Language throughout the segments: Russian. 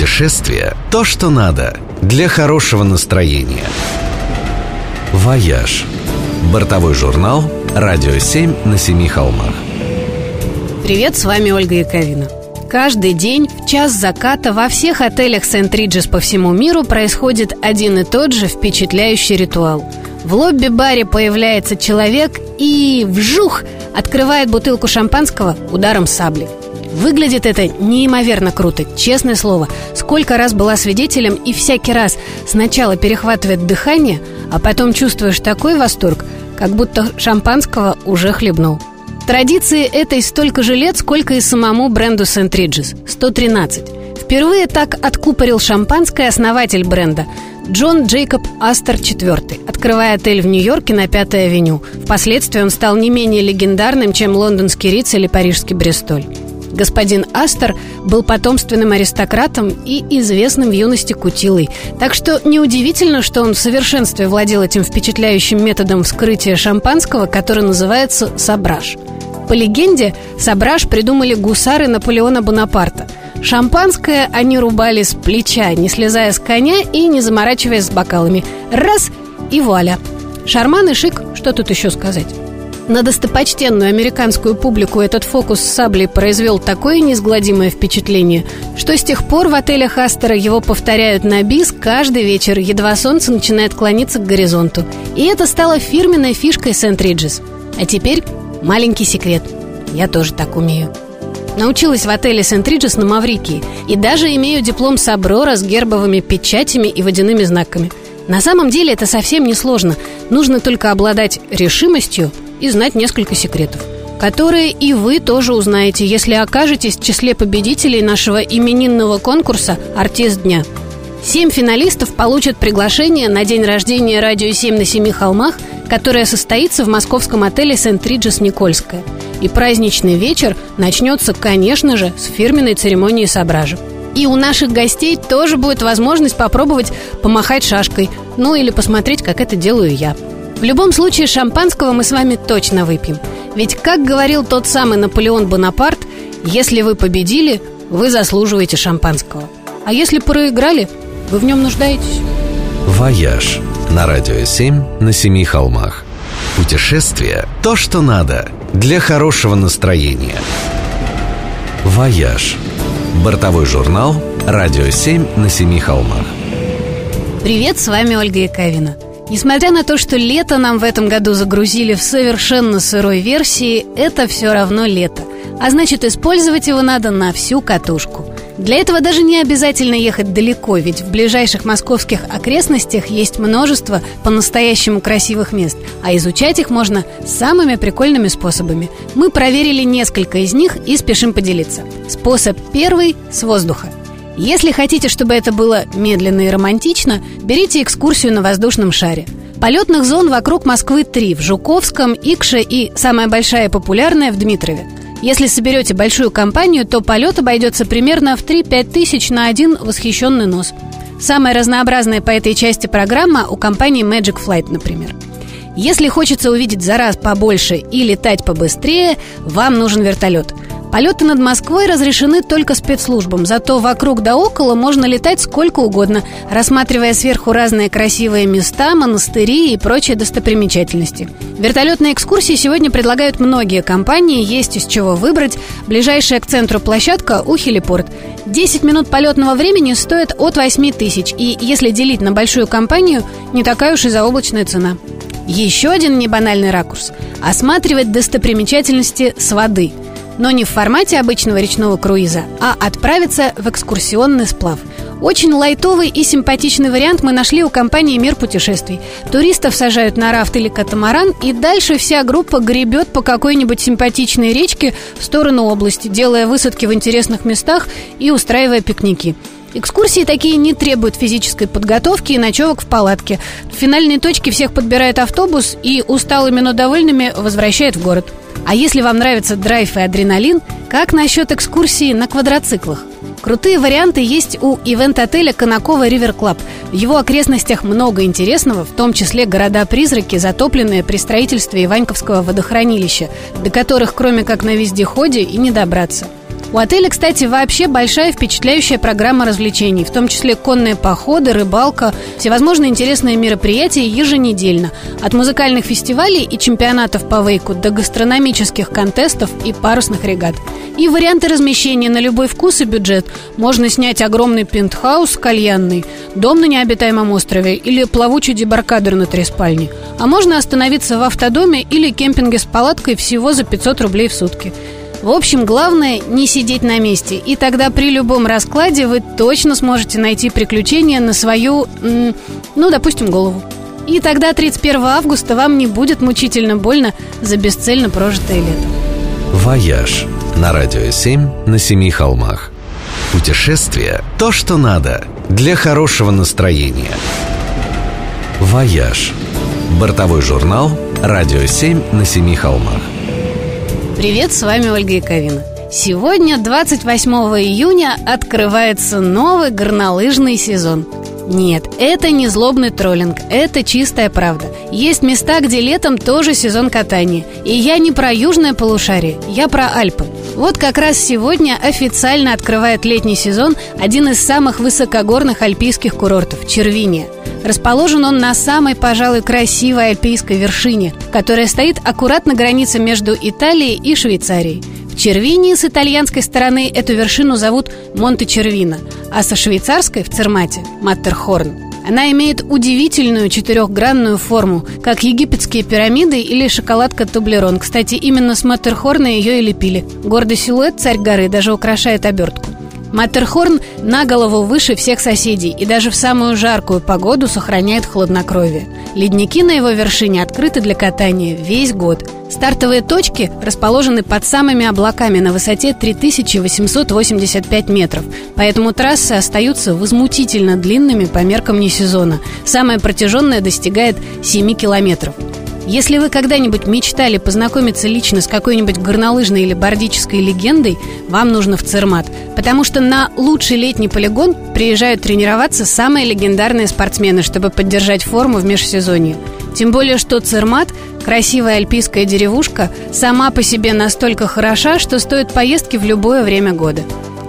Путешествие – то, что надо для хорошего настроения. «Вояж» – бортовой журнал «Радио 7 на семи холмах». Привет, с вами Ольга Яковина. Каждый день в час заката во всех отелях St. Regis по всему миру происходит один и тот же впечатляющий ритуал. В лобби-баре появляется человек и вжух открывает бутылку шампанского ударом сабли. Выглядит это неимоверно круто, честное слово. Сколько раз была свидетелем и всякий раз сначала перехватывает дыхание, а потом чувствуешь такой восторг, как будто шампанского уже хлебнул. Традиции этой столько же лет, сколько и самому бренду St. Regis – 113. Впервые так откупорил шампанское основатель бренда Джон Джейкоб Астер IV, открывая отель в Нью-Йорке на Пятой авеню. Впоследствии он стал не менее легендарным, чем лондонский Риц или парижский Бристоль. Господин Астер был потомственным аристократом и известным в юности кутилой. Так что неудивительно, что он в совершенстве владел этим впечатляющим методом вскрытия шампанского, который называется сабраж – по легенде, сабраж придумали гусары Наполеона Бонапарта. Шампанское они рубали с плеча, не слезая с коня и не заморачиваясь с бокалами. Раз – и вуаля. Шарман и шик, что тут еще сказать? На достопочтенную американскую публику этот фокус с саблей произвел такое неизгладимое впечатление, что с тех пор в отелях Астера его повторяют на бис каждый вечер, едва солнце начинает клониться к горизонту. И это стало фирменной фишкой Сент-Риджес. А теперь Маленький секрет. Я тоже так умею. Научилась в отеле Сент-Риджес на Маврикии и даже имею диплом Саброра с гербовыми печатями и водяными знаками. На самом деле это совсем не сложно. Нужно только обладать решимостью и знать несколько секретов которые и вы тоже узнаете, если окажетесь в числе победителей нашего именинного конкурса «Артист дня». Семь финалистов получат приглашение на день рождения «Радио 7 на семи холмах», которое состоится в московском отеле «Сент-Риджес Никольская». И праздничный вечер начнется, конечно же, с фирменной церемонии собража. И у наших гостей тоже будет возможность попробовать помахать шашкой, ну или посмотреть, как это делаю я. В любом случае, шампанского мы с вами точно выпьем. Ведь, как говорил тот самый Наполеон Бонапарт, если вы победили, вы заслуживаете шампанского. А если проиграли, вы в нем нуждаетесь? «Вояж» на радио 7 на семи холмах. Путешествие – то, что надо для хорошего настроения. «Вояж» – бортовой журнал «Радио 7 на семи холмах». Привет, с вами Ольга Яковина. Несмотря на то, что лето нам в этом году загрузили в совершенно сырой версии, это все равно лето. А значит, использовать его надо на всю катушку. Для этого даже не обязательно ехать далеко, ведь в ближайших московских окрестностях есть множество по-настоящему красивых мест, а изучать их можно самыми прикольными способами. Мы проверили несколько из них и спешим поделиться. Способ первый – с воздуха. Если хотите, чтобы это было медленно и романтично, берите экскурсию на воздушном шаре. Полетных зон вокруг Москвы три – в Жуковском, Икше и, самая большая и популярная, в Дмитрове – если соберете большую компанию, то полет обойдется примерно в 3-5 тысяч на один восхищенный нос. Самая разнообразная по этой части программа у компании Magic Flight, например. Если хочется увидеть за раз побольше и летать побыстрее, вам нужен вертолет – Полеты над Москвой разрешены только спецслужбам, зато вокруг да около можно летать сколько угодно, рассматривая сверху разные красивые места, монастыри и прочие достопримечательности. Вертолетные экскурсии сегодня предлагают многие компании, есть из чего выбрать. Ближайшая к центру площадка у Хелипорт. 10 минут полетного времени стоит от 8 тысяч, и если делить на большую компанию, не такая уж и заоблачная цена. Еще один небанальный ракурс – осматривать достопримечательности с воды – но не в формате обычного речного круиза, а отправиться в экскурсионный сплав. Очень лайтовый и симпатичный вариант мы нашли у компании «Мир путешествий». Туристов сажают на рафт или катамаран, и дальше вся группа гребет по какой-нибудь симпатичной речке в сторону области, делая высадки в интересных местах и устраивая пикники. Экскурсии такие не требуют физической подготовки и ночевок в палатке. В финальной точке всех подбирает автобус и усталыми, но довольными возвращает в город. А если вам нравится драйв и адреналин, как насчет экскурсии на квадроциклах? Крутые варианты есть у ивент-отеля Конаково River Club. В его окрестностях много интересного, в том числе города-призраки, затопленные при строительстве Иваньковского водохранилища, до которых, кроме как на вездеходе, и не добраться. У отеля, кстати, вообще большая впечатляющая программа развлечений, в том числе конные походы, рыбалка, всевозможные интересные мероприятия еженедельно. От музыкальных фестивалей и чемпионатов по вейку до гастрономических контестов и парусных регат. И варианты размещения на любой вкус и бюджет. Можно снять огромный пентхаус кальянный, дом на необитаемом острове или плавучий дебаркадер на три спальни. А можно остановиться в автодоме или кемпинге с палаткой всего за 500 рублей в сутки. В общем, главное не сидеть на месте, и тогда при любом раскладе вы точно сможете найти приключения на свою, ну, допустим, голову. И тогда 31 августа вам не будет мучительно больно за бесцельно прожитое лето. «Вояж» на Радио 7 на Семи холмах. Путешествие – то, что надо для хорошего настроения. «Вояж» – бортовой журнал «Радио 7 на Семи холмах». Привет, с вами Ольга Яковина. Сегодня, 28 июня, открывается новый горнолыжный сезон. Нет, это не злобный троллинг, это чистая правда. Есть места, где летом тоже сезон катания. И я не про южное полушарие, я про Альпы. Вот как раз сегодня официально открывает летний сезон один из самых высокогорных альпийских курортов – Червиния – Расположен он на самой, пожалуй, красивой альпийской вершине, которая стоит аккурат на границе между Италией и Швейцарией. В Червинии с итальянской стороны эту вершину зовут Монте-Червино, а со швейцарской в Цермате – Маттерхорн. Она имеет удивительную четырехгранную форму, как египетские пирамиды или шоколадка Тублерон. Кстати, именно с Маттерхорна ее и лепили. Гордый силуэт царь горы даже украшает обертку. Маттерхорн на голову выше всех соседей и даже в самую жаркую погоду сохраняет хладнокровие. Ледники на его вершине открыты для катания весь год. Стартовые точки расположены под самыми облаками на высоте 3885 метров, поэтому трассы остаются возмутительно длинными по меркам не сезона. Самая протяженная достигает 7 километров. Если вы когда-нибудь мечтали познакомиться лично с какой-нибудь горнолыжной или бордической легендой, вам нужно в Цермат, потому что на лучший летний полигон приезжают тренироваться самые легендарные спортсмены, чтобы поддержать форму в межсезонье. Тем более, что Цермат, красивая альпийская деревушка, сама по себе настолько хороша, что стоит поездки в любое время года.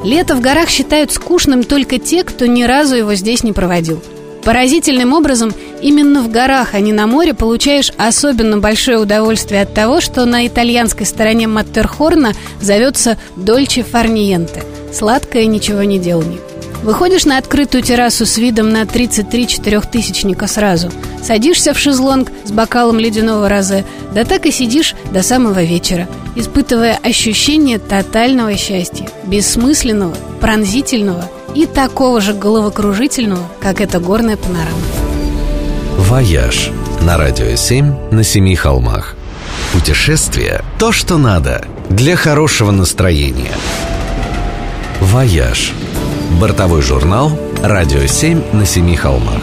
Лето в горах считают скучным только те, кто ни разу его здесь не проводил – Поразительным образом именно в горах, а не на море, получаешь особенно большое удовольствие от того, что на итальянской стороне Маттерхорна зовется «Дольче фарниенте» – сладкое ничего не делание. Выходишь на открытую террасу с видом на 33 четырехтысячника сразу. Садишься в шезлонг с бокалом ледяного розе, да так и сидишь до самого вечера, испытывая ощущение тотального счастья, бессмысленного, пронзительного – и такого же головокружительного, как эта горная панорама. «Вояж» на Радио 7 на Семи холмах. Путешествие – то, что надо для хорошего настроения. «Вояж» – бортовой журнал «Радио 7 на Семи холмах».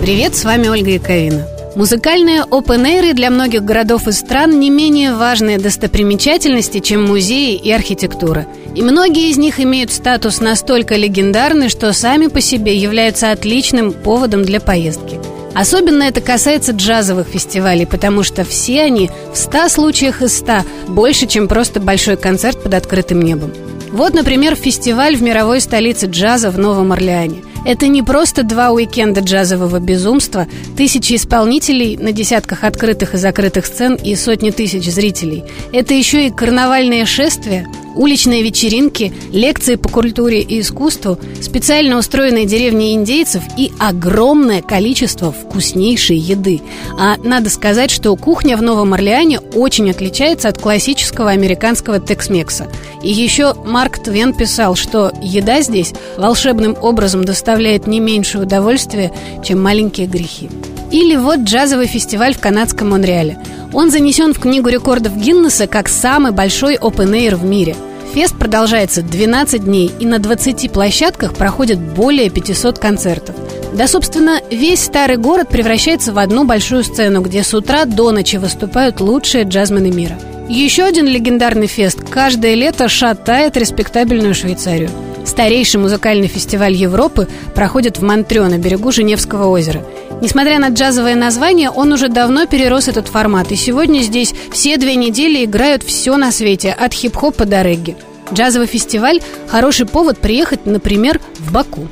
Привет, с вами Ольга Яковина. Музыкальные опен для многих городов и стран не менее важные достопримечательности, чем музеи и архитектура. И многие из них имеют статус настолько легендарный, что сами по себе являются отличным поводом для поездки. Особенно это касается джазовых фестивалей, потому что все они в 100 случаях из 100 больше, чем просто большой концерт под открытым небом. Вот, например, фестиваль в мировой столице джаза в Новом Орлеане – это не просто два уикенда джазового безумства, тысячи исполнителей на десятках открытых и закрытых сцен и сотни тысяч зрителей. Это еще и карнавальные шествия, уличные вечеринки, лекции по культуре и искусству, специально устроенные деревни индейцев и огромное количество вкуснейшей еды. А надо сказать, что кухня в Новом Орлеане очень отличается от классического американского текс-мекса. И еще Марк Твен писал, что еда здесь волшебным образом доставляет не меньше удовольствия, чем маленькие грехи. Или вот джазовый фестиваль в канадском Монреале. Он занесен в Книгу рекордов Гиннесса как самый большой open-air в мире. Фест продолжается 12 дней, и на 20 площадках проходят более 500 концертов. Да, собственно, весь старый город превращается в одну большую сцену, где с утра до ночи выступают лучшие джазмены мира. Еще один легендарный фест каждое лето шатает респектабельную Швейцарию. Старейший музыкальный фестиваль Европы проходит в Монтрё на берегу Женевского озера. Несмотря на джазовое название, он уже давно перерос этот формат, и сегодня здесь все две недели играют все на свете, от хип-хопа до регги. Джазовый фестиваль – хороший повод приехать, например, в Баку.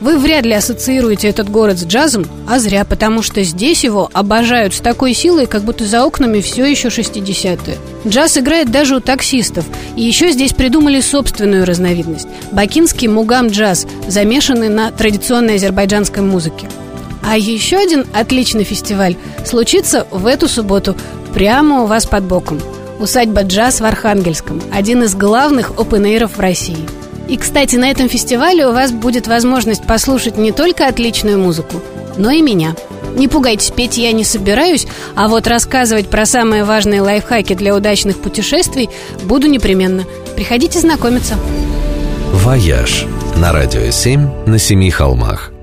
Вы вряд ли ассоциируете этот город с джазом, а зря, потому что здесь его обожают с такой силой, как будто за окнами все еще 60-е. Джаз играет даже у таксистов, и еще здесь придумали собственную разновидность – бакинский мугам-джаз, замешанный на традиционной азербайджанской музыке. А еще один отличный фестиваль случится в эту субботу прямо у вас под боком. Усадьба «Джаз» в Архангельском – один из главных опен в России – и, кстати, на этом фестивале у вас будет возможность послушать не только отличную музыку, но и меня. Не пугайтесь, петь я не собираюсь, а вот рассказывать про самые важные лайфхаки для удачных путешествий буду непременно. Приходите знакомиться. «Вояж» на Радио 7 на Семи холмах.